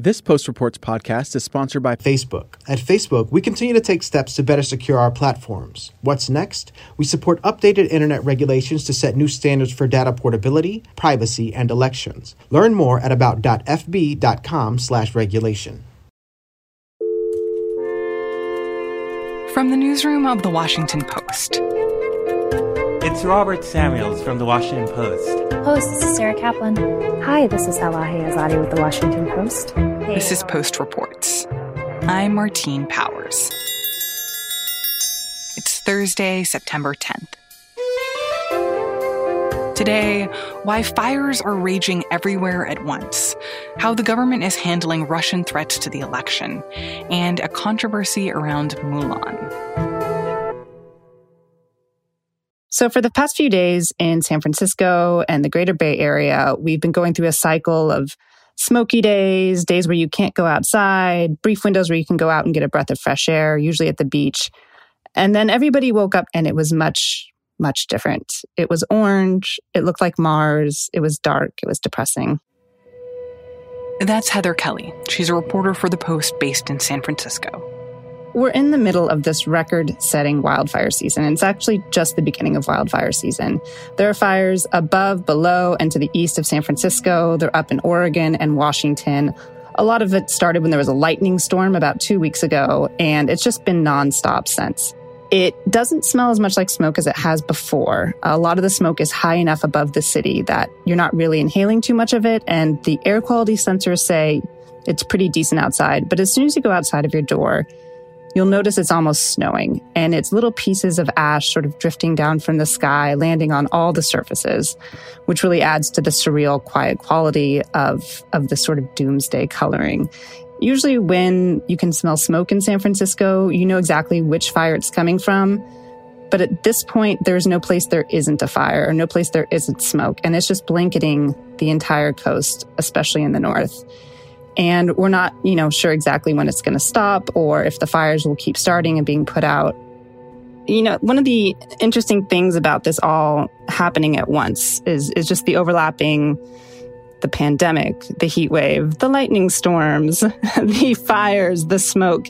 This Post Reports podcast is sponsored by Facebook. At Facebook, we continue to take steps to better secure our platforms. What's next? We support updated internet regulations to set new standards for data portability, privacy, and elections. Learn more at about.fb.com/regulation. From the newsroom of the Washington Post. It's Robert Samuels from the Washington Post. Post, this is Sarah Kaplan. Hi, this is Elahe Izadi with the Washington Post. Hey. This is Post Reports. I'm Martine Powers. It's Thursday, September 10th. Today, why fires are raging everywhere at once, how the government is handling Russian threats to the election, and a controversy around Mulan. So, for the past few days in San Francisco and the greater Bay Area, we've been going through a cycle of smoky days, days where you can't go outside, brief windows where you can go out and get a breath of fresh air, usually at the beach. And then everybody woke up and it was much, much different. It was orange, it looked like Mars, it was dark, it was depressing. That's Heather Kelly. She's a reporter for The Post based in San Francisco. We're in the middle of this record setting wildfire season. It's actually just the beginning of wildfire season. There are fires above, below, and to the east of San Francisco. They're up in Oregon and Washington. A lot of it started when there was a lightning storm about two weeks ago, and it's just been nonstop since. It doesn't smell as much like smoke as it has before. A lot of the smoke is high enough above the city that you're not really inhaling too much of it, and the air quality sensors say it's pretty decent outside. But as soon as you go outside of your door, you'll notice it's almost snowing and it's little pieces of ash sort of drifting down from the sky, landing on all the surfaces, which really adds to the surreal, quiet quality of, of the sort of doomsday coloring. Usually, when you can smell smoke in San Francisco, you know exactly which fire it's coming from. But at this point, there's no place there isn't a fire or no place there isn't smoke. And it's just blanketing the entire coast, especially in the north. And we're not, you know, sure exactly when it's going to stop or if the fires will keep starting and being put out. You know, one of the interesting things about this all happening at once is, is just the overlapping the pandemic, the heat wave, the lightning storms, the fires, the smoke.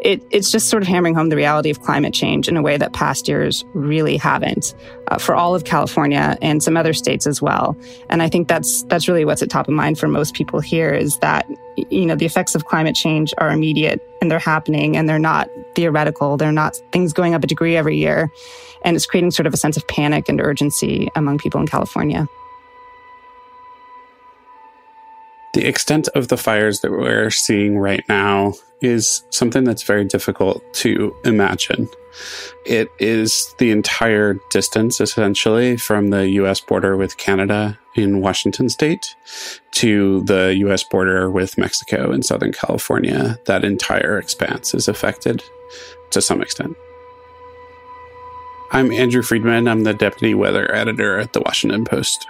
It, it's just sort of hammering home the reality of climate change in a way that past years really haven't uh, for all of California and some other states as well. And I think that's that's really what's at top of mind for most people here is that you know the effects of climate change are immediate and they're happening and they're not theoretical. They're not things going up a degree every year. And it's creating sort of a sense of panic and urgency among people in California. The extent of the fires that we're seeing right now is something that's very difficult to imagine. It is the entire distance, essentially, from the US border with Canada in Washington state to the US border with Mexico in Southern California. That entire expanse is affected to some extent. I'm Andrew Freedman. I'm the deputy weather editor at the Washington Post.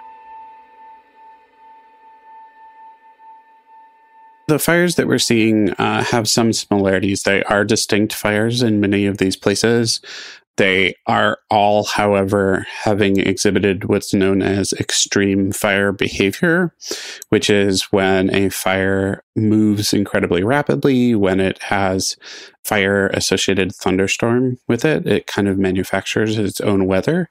The fires that we're seeing uh, have some similarities. They are distinct fires in many of these places. They are all, however, having exhibited what's known as extreme fire behavior, which is when a fire moves incredibly rapidly, when it has fire associated thunderstorm with it. It kind of manufactures its own weather.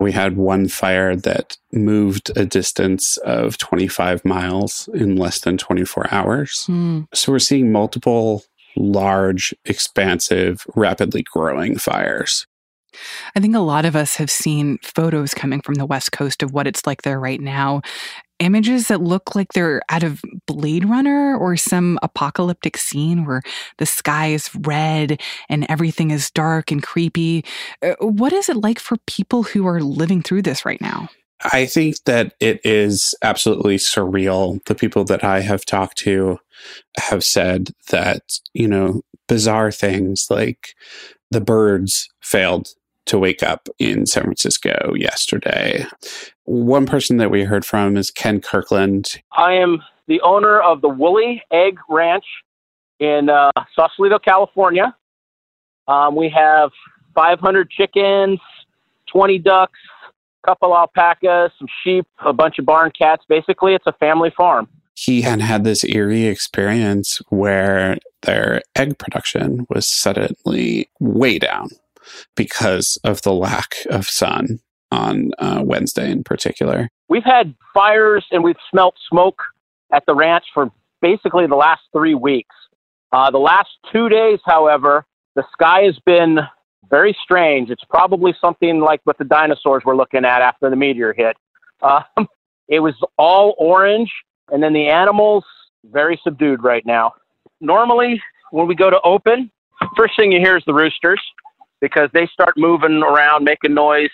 We had one fire that moved a distance of 25 miles in less than 24 hours. Mm. So we're seeing multiple large, expansive, rapidly growing fires. I think a lot of us have seen photos coming from the West Coast of what it's like there right now. Images that look like they're out of Blade Runner or some apocalyptic scene where the sky is red and everything is dark and creepy. Uh, what is it like for people who are living through this right now? I think that it is absolutely surreal. The people that I have talked to have said that, you know, bizarre things like the birds failed to wake up in San Francisco yesterday. One person that we heard from is Ken Kirkland. I am the owner of the Woolly Egg Ranch in uh, Sausalito, California. Um, we have 500 chickens, 20 ducks, a couple alpacas, some sheep, a bunch of barn cats. Basically, it's a family farm. he had had this eerie experience where their egg production was suddenly way down because of the lack of sun on uh, Wednesday in particular. We've had fires and we've smelt smoke at the ranch for basically the last three weeks. Uh, the last two days, however, the sky has been very strange. It's probably something like what the dinosaurs were looking at after the meteor hit. Um, it was all orange, and then the animals very subdued right now. Normally, when we go to open, first thing you hear is the roosters because they start moving around, making noise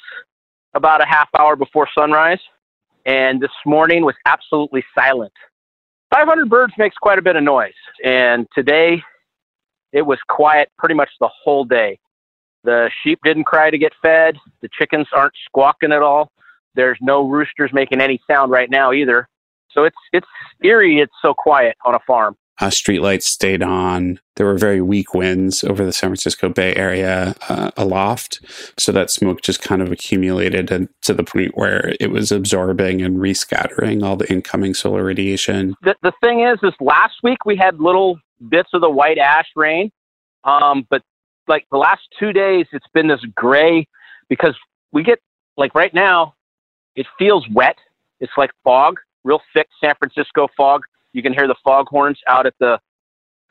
about a half hour before sunrise. And this morning was absolutely silent. 500 birds makes quite a bit of noise. And today it was quiet pretty much the whole day. The sheep didn't cry to get fed. The chickens aren't squawking at all. There's no roosters making any sound right now either. So it's it's eerie. It's so quiet on a farm. Uh, streetlights stayed on. There were very weak winds over the San Francisco Bay Area uh, aloft. So that smoke just kind of accumulated and to the point where it was absorbing and rescattering all the incoming solar radiation. The, the thing is, is last week we had little bits of the white ash rain. Um, but like the last two days, it's been this gray because we get like right now, it feels wet. It's like fog, real thick San Francisco fog. You can hear the foghorns out at the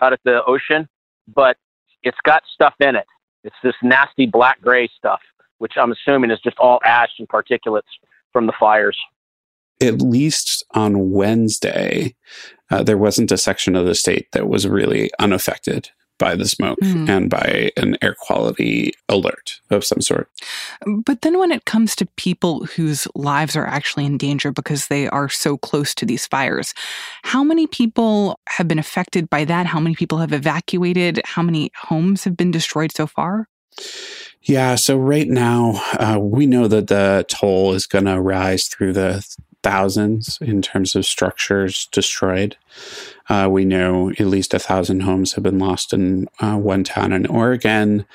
out at the ocean, but it's got stuff in it. It's this nasty black gray stuff, which I'm assuming is just all ash and particulates from the fires. At least on Wednesday, uh, there wasn't a section of the state that was really unaffected by the smoke mm. and by an air quality alert of some sort. But then when it comes to people whose lives are actually in danger because they are so close to these fires, how many people have been affected by that? How many people have evacuated? How many homes have been destroyed so far? Yeah, so right now, uh, we know that the toll is going to rise through the thousands in terms of structures destroyed. Uh, we know at least a thousand homes have been lost in uh, one town in Oregon.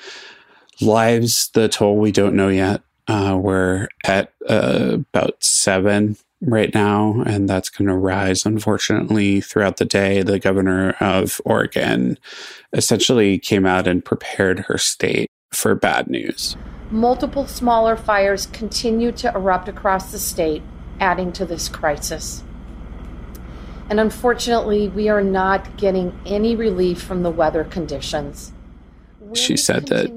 Lives, the toll we don't know yet. Uh, we're at uh, about seven right now, and that's going to rise, unfortunately, throughout the day. The governor of Oregon essentially came out and prepared her state for bad news. Multiple smaller fires continue to erupt across the state adding to this crisis. And unfortunately, we are not getting any relief from the weather conditions. She said that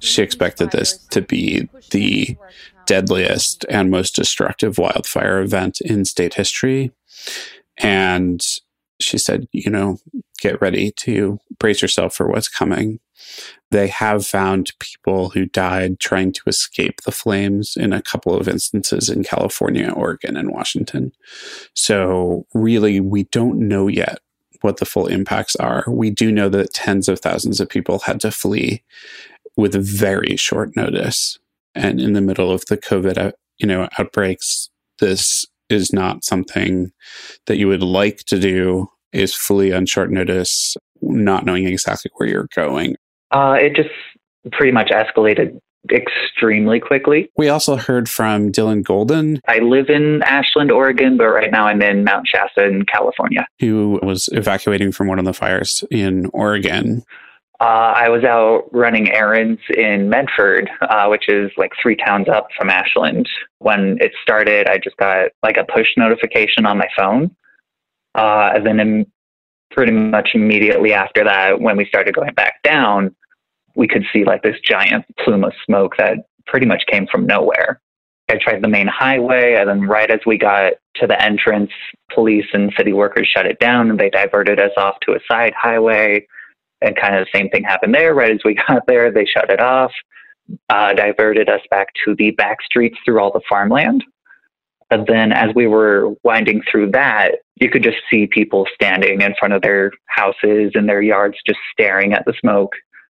she expected this to be the deadliest and most destructive wildfire event in state history. And she said, you know, get ready to brace yourself for what's coming. They have found people who died trying to escape the flames in a couple of instances in California, Oregon, and Washington. So, really, we don't know yet what the full impacts are. We do know that tens of thousands of people had to flee with very short notice. And in the middle of the COVID, uh, you know, outbreaks, this is not something that you would like to do is fully on short notice, not knowing exactly where you're going. Uh, it just pretty much escalated extremely quickly. We also heard from Dylan Golden. I live in Ashland, Oregon, but right now I'm in Mount Shasta in California. Who was evacuating from one of the fires in Oregon. Uh, I was out running errands in Medford, uh, which is like three towns up from Ashland. When it started, I just got like a push notification on my phone. Uh, and then pretty much immediately after that, when we started going back down, we could see like this giant plume of smoke that pretty much came from nowhere. I tried the main highway, and then right as we got to the entrance, police and city workers shut it down and they diverted us off to a side highway. And kind of the same thing happened there. Right as we got there, they shut it off, uh, diverted us back to the back streets through all the farmland. But then as we were winding through that, you could just see people standing in front of their houses and their yards, just staring at the smoke.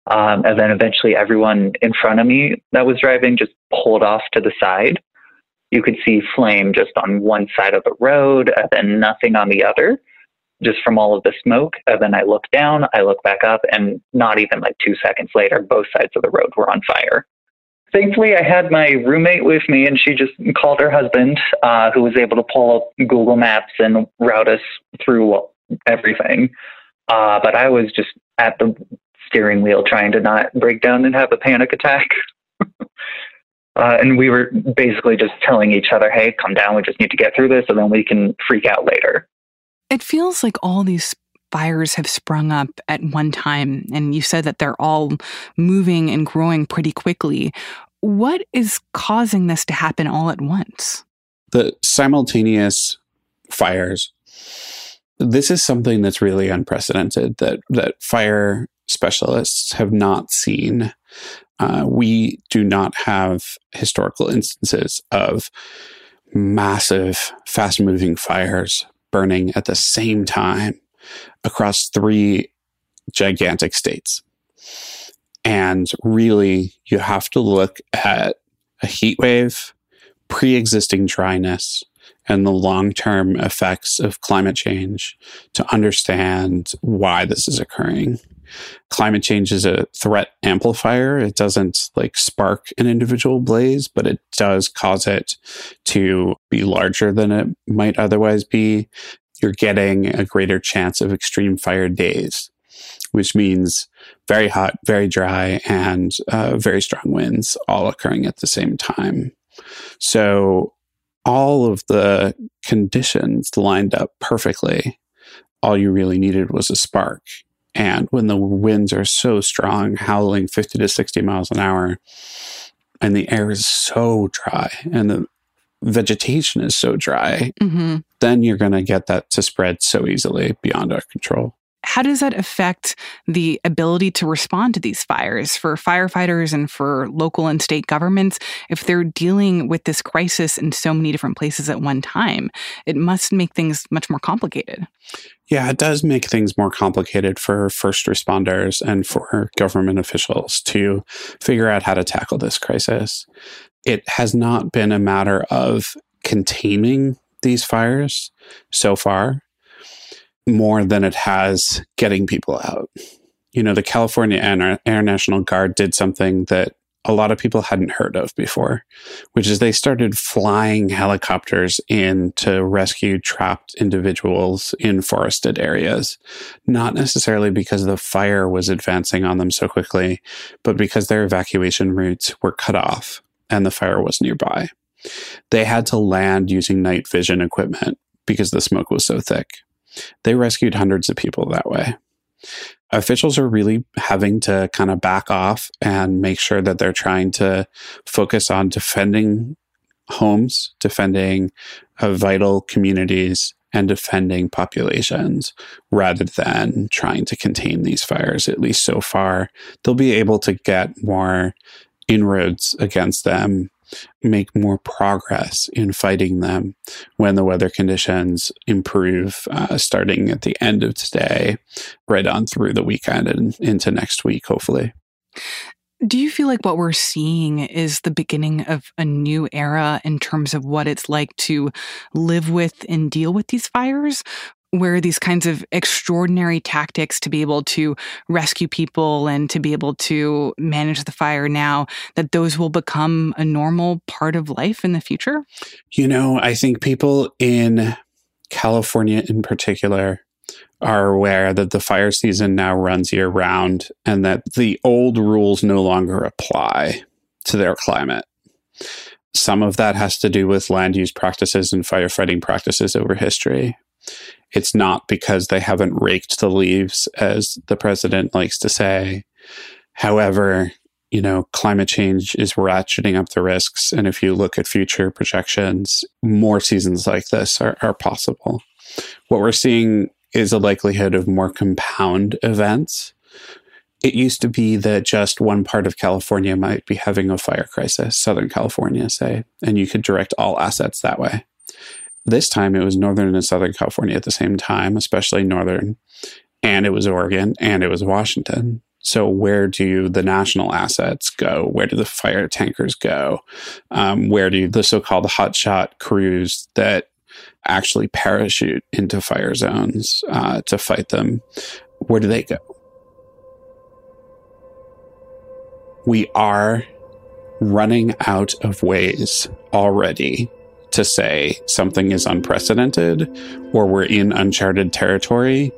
Um, and then eventually everyone in front of me that was driving just pulled off to the side. You could see flame just on one side of the road and then nothing on the other, just from all of the smoke. And then I look down, I look back up, and not even like two seconds later, both sides of the road were on fire. Thankfully, I had my roommate with me, and she just called her husband, uh, who was able to pull up Google Maps and route us through everything. Uh, but I was just at the steering wheel trying to not break down and have a panic attack. uh, and we were basically just telling each other, hey, come down, we just need to get through this, and then we can freak out later. It feels like all these fires have sprung up at one time, and you said that they're all moving and growing pretty quickly. What is causing this to happen all at once? The simultaneous fires. This is something that's really unprecedented that that fire specialists have not seen. Uh, we do not have historical instances of massive, fast moving fires burning at the same time across three gigantic states. And really, you have to look at a heat wave, pre existing dryness, and the long term effects of climate change to understand why this is occurring. Climate change is a threat amplifier. It doesn't like spark an individual blaze, but it does cause it to be larger than it might otherwise be you're getting a greater chance of extreme fire days, which means very hot, very dry, and uh, very strong winds all occurring at the same time. So, all of the conditions lined up perfectly. All you really needed was a spark. And when the winds are so strong, howling 50 to 60 miles an hour, and the air is so dry, and the vegetation is so dry, mm-hmm. Then you're going to get that to spread so easily beyond our control. How does that affect the ability to respond to these fires for firefighters and for local and state governments if they're dealing with this crisis in so many different places at one time? It must make things much more complicated. Yeah, it does make things more complicated for first responders and for government officials to figure out how to tackle this crisis it has not been a matter of containing these fires so far more than it has getting people out. You know, the California Air National Guard did something that a lot of people hadn't heard of before, which is they started flying helicopters in to rescue trapped individuals in forested areas. Not necessarily because the fire was advancing on them so quickly, but because their evacuation routes were cut off and the fire was nearby. They had to land using night vision equipment because the smoke was so thick. They rescued hundreds of people that way. Officials are really having to kind of back off and make sure that they're trying to focus on defending homes, defending uh, vital communities, and defending populations rather than trying to contain these fires, at least so far. They'll be able to get more inroads against them, make more progress in fighting them when the weather conditions improve, uh, starting at the end of today, right on through the weekend and into next week, hopefully. Do you feel like what we're seeing is the beginning of a new era in terms of what it's like to live with and deal with these fires? Where these kinds of extraordinary tactics to be able to rescue people and to be able to manage the fire now, that those will become a normal part of life in the future? You know, I think people in California in particular are aware that the fire season now runs year round and that the old rules no longer apply to their climate. Some of that has to do with land use practices and firefighting practices over history. It's not because they haven't raked the leaves, as the president likes to say. However, you know, climate change is ratcheting up the risks. And if you look at future projections, more seasons like this are, are possible. What we're seeing is a likelihood of more compound events. It used to be that just one part of California might be having a fire crisis, Southern California, say, and you could direct all assets that way. This time it was Northern and Southern California at the same time, especially Northern, and it was Oregon and it was Washington. So where do the national assets go? Where do the fire tankers go? Um, where do the so-called hotshot crews that actually parachute into fire zones uh, to fight them? Where do they go? We are running out of ways already to say something is unprecedented or we're in uncharted territory,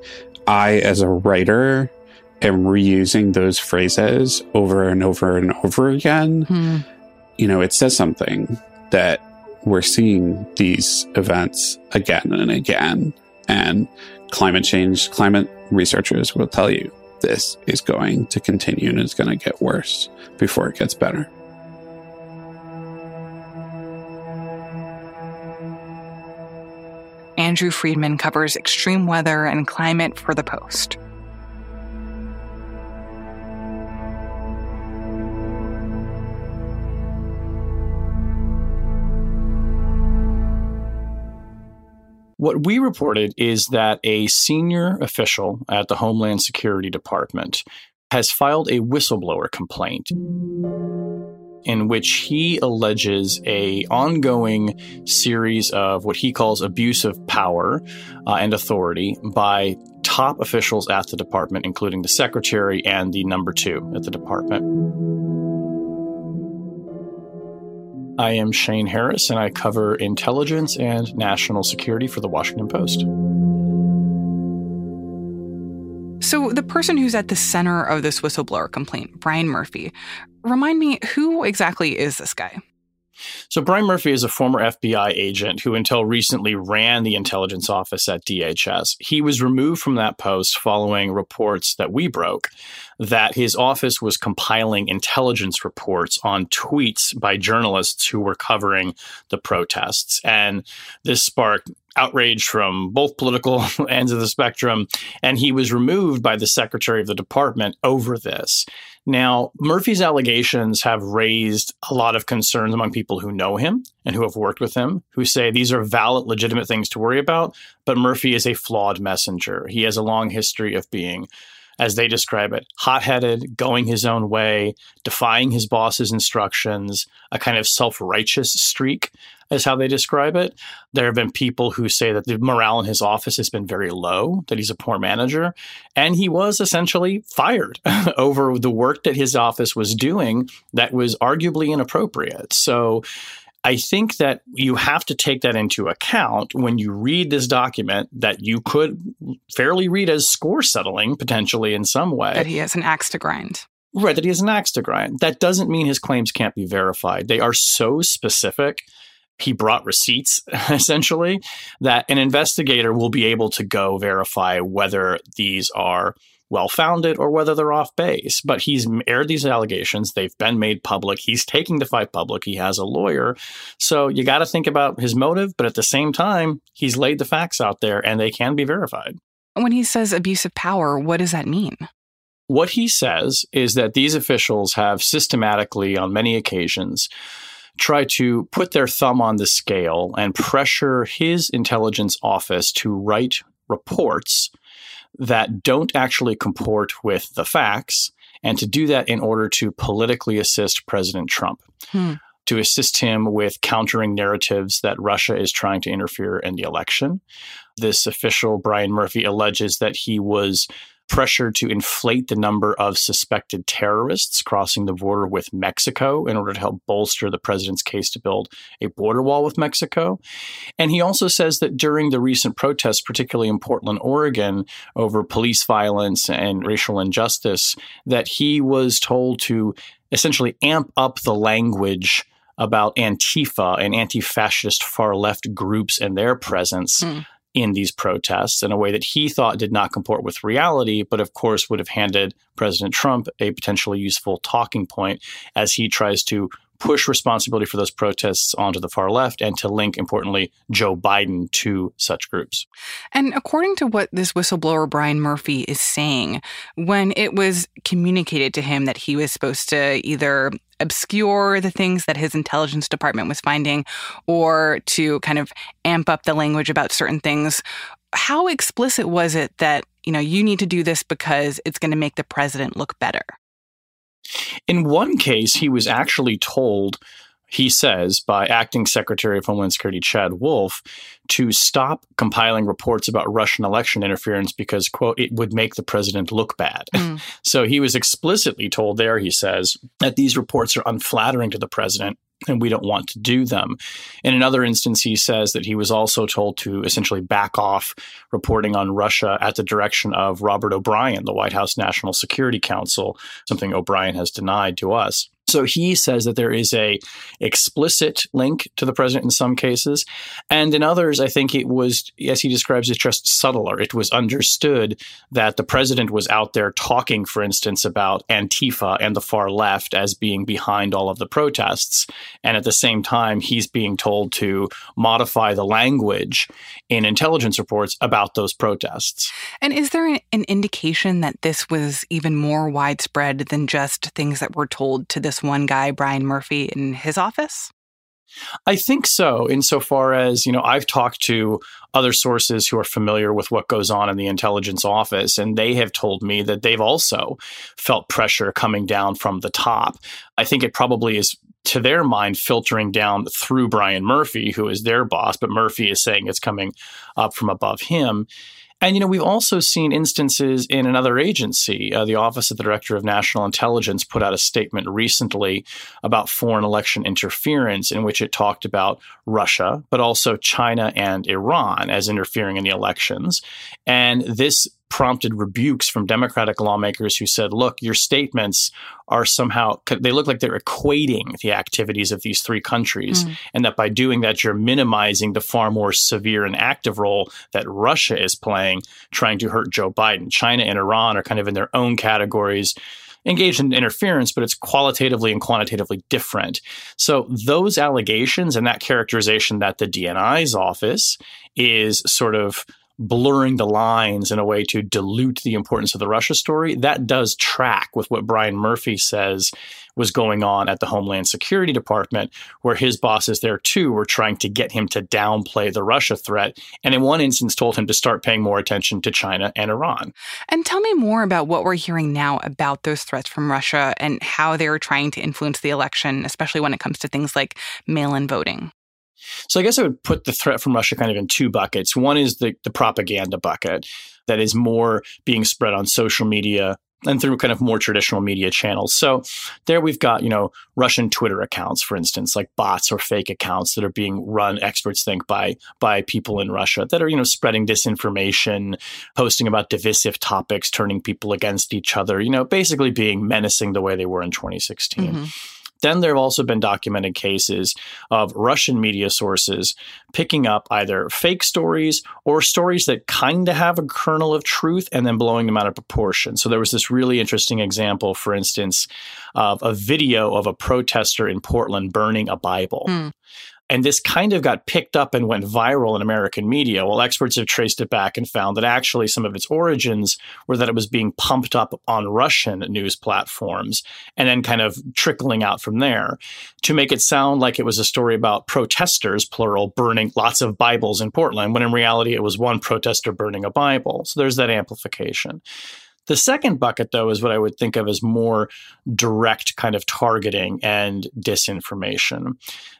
I, as a writer, am reusing those phrases over and over and over again. Hmm. You know, it says something that we're seeing these events again and again. And climate change, climate researchers will tell you this is going to continue and it's going to get worse before it gets better. Andrew Freedman covers extreme weather and climate for The Post. What we reported is that a senior official at the Homeland Security Department has filed a whistleblower complaint in which he alleges a ongoing series of what he calls abuse of power uh, and authority by top officials at the department, including the secretary and the number two at the department. I am Shane Harris, and I cover intelligence and national security for the Washington Post. So, the person who's at the center of this whistleblower complaint, Brian Murphy, remind me who exactly is this guy? So, Brian Murphy is a former FBI agent who, until recently, ran the intelligence office at DHS. He was removed from that post following reports that we broke that his office was compiling intelligence reports on tweets by journalists who were covering the protests. And this sparked outrage from both political ends of the spectrum. And he was removed by the secretary of the department over this. Now, Murphy's allegations have raised a lot of concerns among people who know him and who have worked with him, who say these are valid, legitimate things to worry about. But Murphy is a flawed messenger. He has a long history of being as they describe it, hot headed, going his own way, defying his boss's instructions, a kind of self righteous streak, is how they describe it. There have been people who say that the morale in his office has been very low, that he's a poor manager. And he was essentially fired over the work that his office was doing that was arguably inappropriate. So, I think that you have to take that into account when you read this document that you could fairly read as score settling potentially in some way. That he has an axe to grind. Right, that he has an axe to grind. That doesn't mean his claims can't be verified. They are so specific. He brought receipts, essentially, that an investigator will be able to go verify whether these are well founded or whether they're off base. But he's aired these allegations. They've been made public. He's taking the fight public. He has a lawyer. So you got to think about his motive. But at the same time, he's laid the facts out there and they can be verified. When he says abuse of power, what does that mean? What he says is that these officials have systematically, on many occasions, tried to put their thumb on the scale and pressure his intelligence office to write reports that don't actually comport with the facts, and to do that in order to politically assist President Trump. Hmm. To assist him with countering narratives that Russia is trying to interfere in the election. This official, Brian Murphy, alleges that he was pressure to inflate the number of suspected terrorists crossing the border with Mexico in order to help bolster the president's case to build a border wall with Mexico. And he also says that during the recent protests, particularly in Portland, Oregon, over police violence and racial injustice, that he was told to essentially amp up the language about Antifa and anti fascist far left groups and their presence. Mm in these protests in a way that he thought did not comport with reality, but of course would have handed President Trump a potentially useful talking point as he tries to push responsibility for those protests onto the far left and to link, importantly, Joe Biden to such groups. And according to what this whistleblower, Brian Murphy, is saying, when it was communicated to him that he was supposed to either obscure the things that his intelligence department was finding or to kind of amp up the language about certain things, how explicit was it that, you know, you need to do this because it's going to make the president look better? In one case, he was actually told he says, by acting Secretary of Homeland Security Chad Wolf to stop compiling reports about Russian election interference because, quote, it would make the president look bad. Mm. so he was explicitly told there, he says, that these reports are unflattering to the president and we don't want to do them. In another instance, he says that he was also told to essentially back off reporting on Russia at the direction of Robert O'Brien, the White House National Security Council, something O'Brien has denied to us. So he says that there is a explicit link to the president in some cases, and in others, I think it was, as he describes it, just subtler. It was understood that the president was out there talking, for instance, about Antifa and the far left as being behind all of the protests, and at the same time, he's being told to modify the language in intelligence reports about those protests. And is there an indication that this was even more widespread than just things that were told to this one guy, Brian Murphy, in his office? I think so, insofar as, you know, I've talked to other sources who are familiar with what goes on in the intelligence office, and they have told me that they've also felt pressure coming down from the top. I think it probably is to their mind filtering down through Brian Murphy, who is their boss, but Murphy is saying it's coming up from above him. And, you know, we've also seen instances in another agency. Uh, the Office of the Director of National Intelligence put out a statement recently about foreign election interference in which it talked about Russia, but also China and Iran as interfering in the elections. And this prompted rebukes from Democratic lawmakers who said, look, your statements are somehow, they look like they're equating the activities of these three countries. Mm. And that by doing that, you're minimizing the far more severe and active role that Russia is playing, trying to hurt Joe Biden. China and Iran are kind of in their own categories engaged in interference, but it's qualitatively and quantitatively different. So those allegations and that characterization that the DNI's office is sort of blurring the lines in a way to dilute the importance of the Russia story, that does track with what Brian Murphy says was going on at the Homeland Security Department, where his bosses there too were trying to get him to downplay the Russia threat. And in one instance, told him to start paying more attention to China and Iran. And tell me more about what we're hearing now about those threats from Russia and how they're trying to influence the election, especially when it comes to things like mail in voting. So I guess I would put the threat from Russia kind of in two buckets. One is the, the propaganda bucket that is more being spread on social media and through kind of more traditional media channels. So there we've got, you know, Russian Twitter accounts, for instance, like bots or fake accounts that are being run, experts think, by by people in Russia that are, you know, spreading disinformation, posting about divisive topics, turning people against each other, you know, basically being menacing the way they were in 2016. Mm-hmm. Then there have also been documented cases of Russian media sources picking up either fake stories or stories that kind of have a kernel of truth and then blowing them out of proportion. So there was this really interesting example, for instance, of a video of a protester in Portland burning a Bible. Mm. And this kind of got picked up and went viral in American media. Well, experts have traced it back and found that actually some of its origins were that it was being pumped up on Russian news platforms and then kind of trickling out from there to make it sound like it was a story about protesters, plural, burning lots of Bibles in Portland, when in reality it was one protester burning a Bible. So there's that amplification. The second bucket, though, is what I would think of as more direct kind of targeting and disinformation.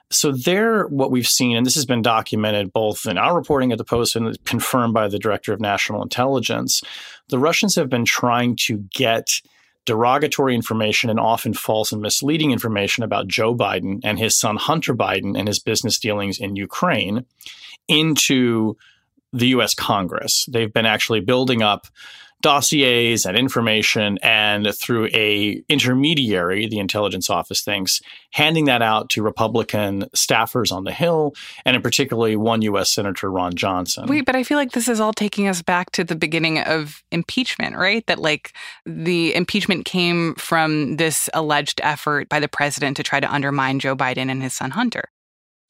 So, there, what we've seen, and this has been documented both in our reporting at the Post and confirmed by the Director of National Intelligence, the Russians have been trying to get derogatory information and often false and misleading information about Joe Biden and his son Hunter Biden and his business dealings in Ukraine into the US Congress. They've been actually building up dossiers and information and through a intermediary the intelligence office thinks handing that out to republican staffers on the hill and in particularly one us senator ron johnson. Wait but i feel like this is all taking us back to the beginning of impeachment right? That like the impeachment came from this alleged effort by the president to try to undermine joe biden and his son hunter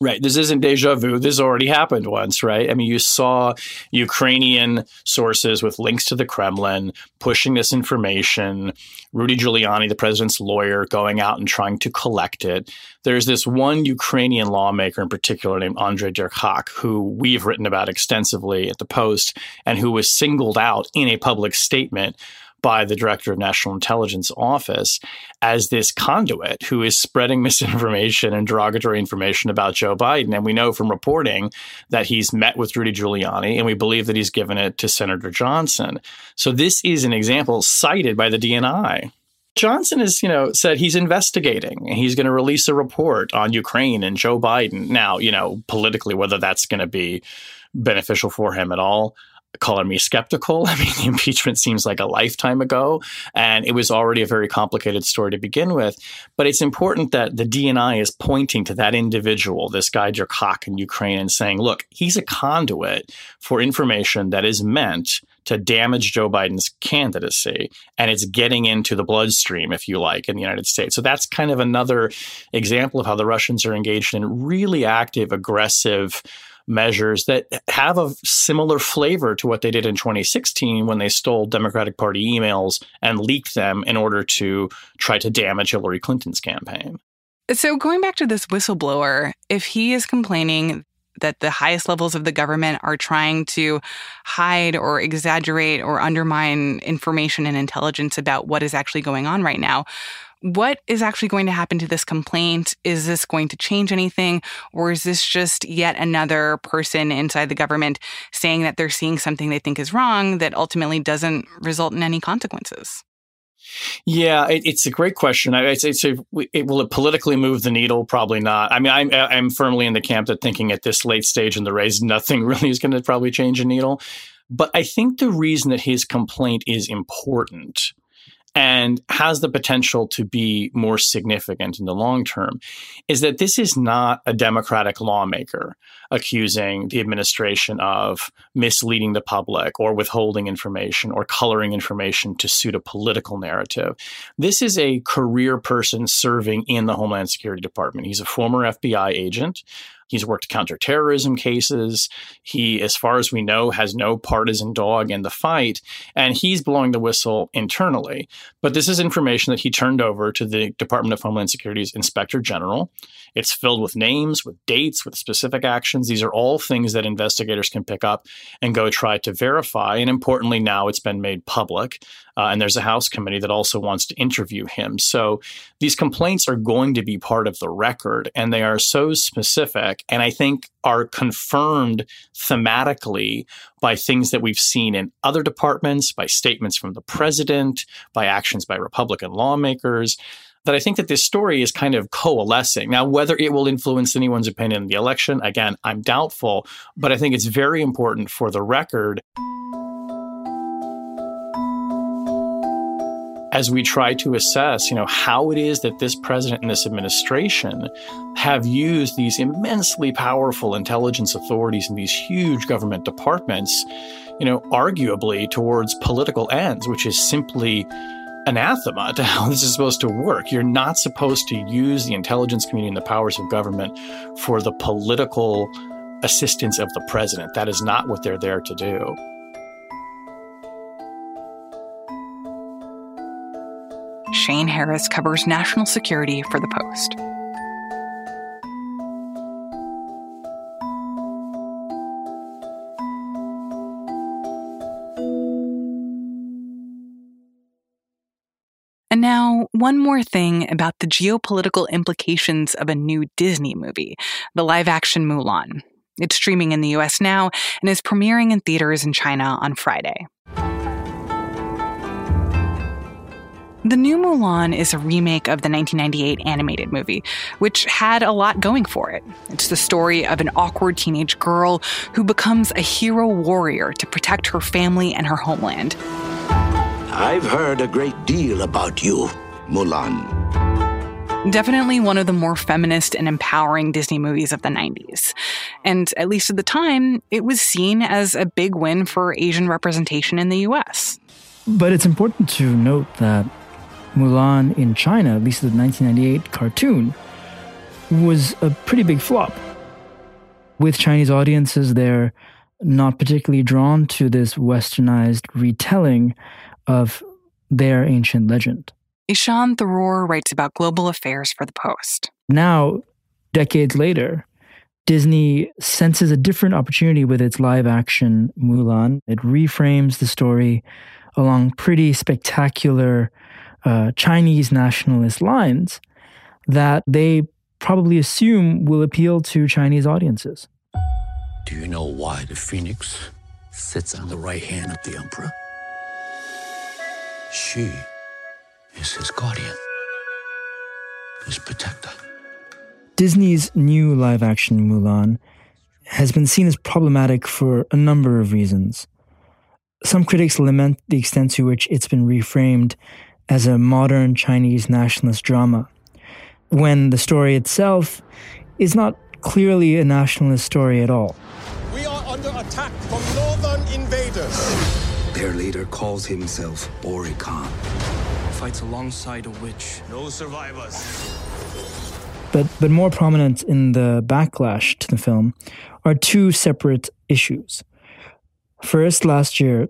Right. This isn't deja vu. This already happened once, right? I mean, you saw Ukrainian sources with links to the Kremlin pushing this information. Rudy Giuliani, the president's lawyer, going out and trying to collect it. There's this one Ukrainian lawmaker in particular named Andrei Derkach, who we've written about extensively at the Post and who was singled out in a public statement by the director of national intelligence office as this conduit who is spreading misinformation and derogatory information about Joe Biden. And we know from reporting that he's met with Rudy Giuliani, and we believe that he's given it to Senator Johnson. So this is an example cited by the DNI. Johnson has, you know, said he's investigating. and He's going to release a report on Ukraine and Joe Biden. Now, you know, politically, whether that's going to be beneficial for him at all, color me skeptical. I mean, the impeachment seems like a lifetime ago, and it was already a very complicated story to begin with. But it's important that the DNI is pointing to that individual, this guy Derkach in Ukraine, and saying, look, he's a conduit for information that is meant to damage Joe Biden's candidacy. And it's getting into the bloodstream, if you like, in the United States. So that's kind of another example of how the Russians are engaged in really active, aggressive measures that have a similar flavor to what they did in 2016 when they stole Democratic Party emails and leaked them in order to try to damage Hillary Clinton's campaign. So, going back to this whistleblower, if he is complaining that the highest levels of the government are trying to hide or exaggerate or undermine information and intelligence about what is actually going on right now. What is actually going to happen to this complaint? Is this going to change anything? Or is this just yet another person inside the government saying that they're seeing something they think is wrong that ultimately doesn't result in any consequences? Yeah, it, it's a great question. I, it's, it's a, it, will it politically move the needle? Probably not. I mean, I'm, I'm firmly in the camp that thinking at this late stage in the race, nothing really is going to probably change a needle. But I think the reason that his complaint is important and has the potential to be more significant in the long term is that this is not a Democratic lawmaker accusing the administration of misleading the public or withholding information or coloring information to suit a political narrative. This is a career person serving in the Homeland Security Department. He's a former FBI agent He's worked counterterrorism cases. He, as far as we know, has no partisan dog in the fight, and he's blowing the whistle internally. But this is information that he turned over to the Department of Homeland Security's Inspector General. It's filled with names, with dates, with specific actions. These are all things that investigators can pick up and go try to verify. And importantly, now it's been made public. Uh, and there's a House committee that also wants to interview him. So these complaints are going to be part of the record, and they are so specific, and I think are confirmed thematically by things that we've seen in other departments, by statements from the president, by actions by Republican lawmakers that I think that this story is kind of coalescing. Now, whether it will influence anyone's opinion in the election, again, I'm doubtful, but I think it's very important for the record. As we try to assess, you know, how it is that this president and this administration have used these immensely powerful intelligence authorities and these huge government departments, you know, arguably towards political ends, which is simply anathema to how this is supposed to work. You're not supposed to use the intelligence community and the powers of government for the political assistance of the president. That is not what they're there to do. Shane Harris covers national security for The Post. Now, one more thing about the geopolitical implications of a new Disney movie, the live action Mulan. It's streaming in the US now and is premiering in theaters in China on Friday. The new Mulan is a remake of the 1998 animated movie, which had a lot going for it. It's the story of an awkward teenage girl who becomes a hero warrior to protect her family and her homeland. I've heard a great deal about you, Mulan. Definitely one of the more feminist and empowering Disney movies of the 90s. And at least at the time, it was seen as a big win for Asian representation in the US. But it's important to note that Mulan in China, at least the 1998 cartoon, was a pretty big flop. With Chinese audiences, they're not particularly drawn to this westernized retelling of their ancient legend. Ishaan Tharoor writes about global affairs for The Post. Now, decades later, Disney senses a different opportunity with its live action Mulan. It reframes the story along pretty spectacular uh, Chinese nationalist lines that they probably assume will appeal to Chinese audiences. Do you know why the phoenix sits on the right hand of the emperor? She is his guardian, his protector. Disney's new live action Mulan has been seen as problematic for a number of reasons. Some critics lament the extent to which it's been reframed as a modern Chinese nationalist drama, when the story itself is not clearly a nationalist story at all. We are under attack from northern invaders. Their leader calls himself Ori Khan. Fights alongside a witch. No survivors. But, but more prominent in the backlash to the film are two separate issues. First, last year,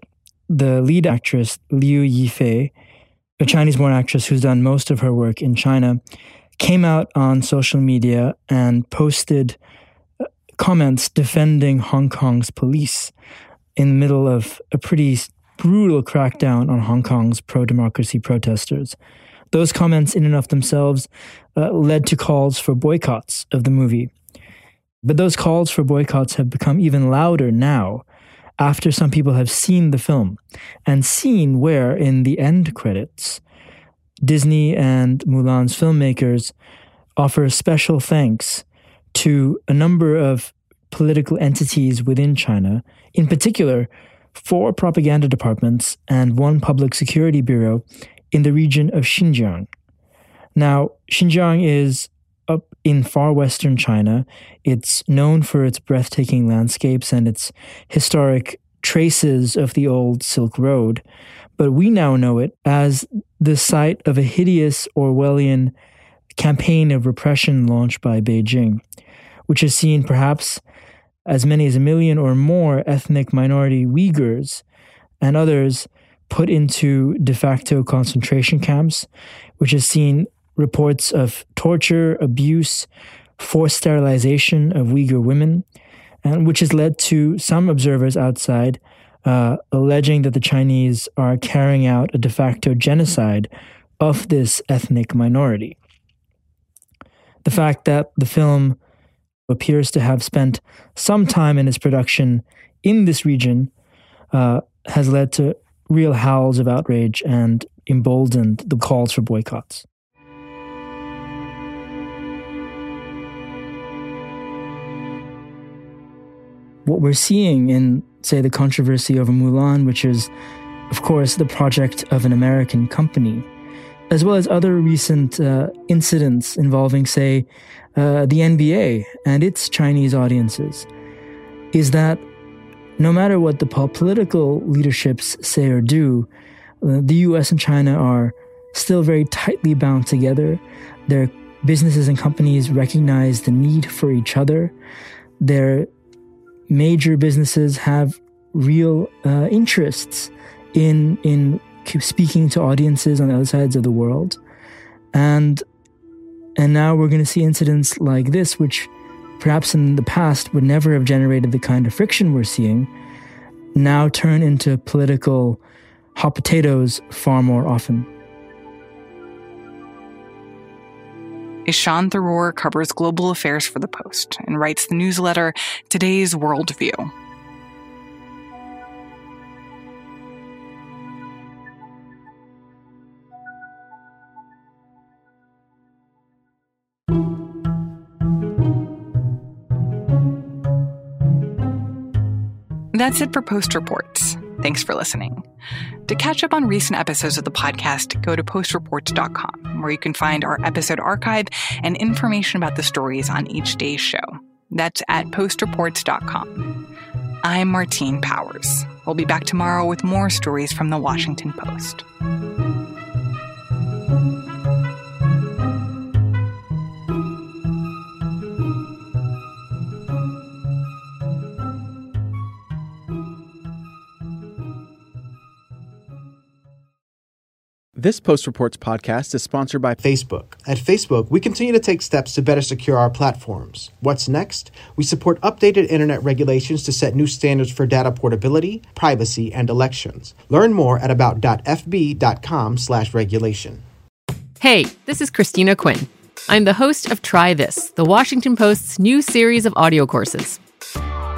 the lead actress Liu Yifei, a Chinese born actress who's done most of her work in China, came out on social media and posted uh, comments defending Hong Kong's police in the middle of a pretty brutal crackdown on Hong Kong's pro democracy protesters. Those comments, in and of themselves, uh, led to calls for boycotts of the movie. But those calls for boycotts have become even louder now after some people have seen the film and seen where, in the end credits, Disney and Mulan's filmmakers offer special thanks to a number of political entities within China, in particular, four propaganda departments and one public security bureau in the region of Xinjiang. Now, Xinjiang is up in far western China. It's known for its breathtaking landscapes and its historic traces of the old Silk Road, but we now know it as the site of a hideous Orwellian campaign of repression launched by Beijing, which has seen perhaps as many as a million or more ethnic minority Uyghurs and others put into de facto concentration camps, which has seen reports of torture, abuse, forced sterilization of Uyghur women, and which has led to some observers outside uh, alleging that the Chinese are carrying out a de facto genocide of this ethnic minority. The fact that the film appears to have spent some time in its production in this region uh, has led to real howls of outrage and emboldened the calls for boycotts. what we're seeing in, say, the controversy over Mulan, which is, of course, the project of an American company, as well as other recent uh, incidents involving, say, uh, the NBA and its Chinese audiences, is that no matter what the political leaderships say or do, uh, the US and China are still very tightly bound together. Their businesses and companies recognize the need for each other. Their major businesses have real uh, interests in in speaking to audiences on the other sides of the world, and and now we're going to see incidents like this, which perhaps in the past would never have generated the kind of friction we're seeing, now turn into political hot potatoes far more often. Ishaan Tharoor covers global affairs for The Post and writes the newsletter Today's Worldview. That's it for Post Reports. Thanks for listening. To catch up on recent episodes of the podcast, go to postreports.com, where you can find our episode archive and information about the stories on each day's show. That's at postreports.com. I'm Martine Powers. We'll be back tomorrow with more stories from the Washington Post. This Post Reports podcast is sponsored by Facebook. At Facebook, we continue to take steps to better secure our platforms. What's next? We support updated internet regulations to set new standards for data portability, privacy, and elections. Learn more at about.fb.com/regulation. Hey, this is Christina Quinn. I'm the host of Try This, the Washington Post's new series of audio courses.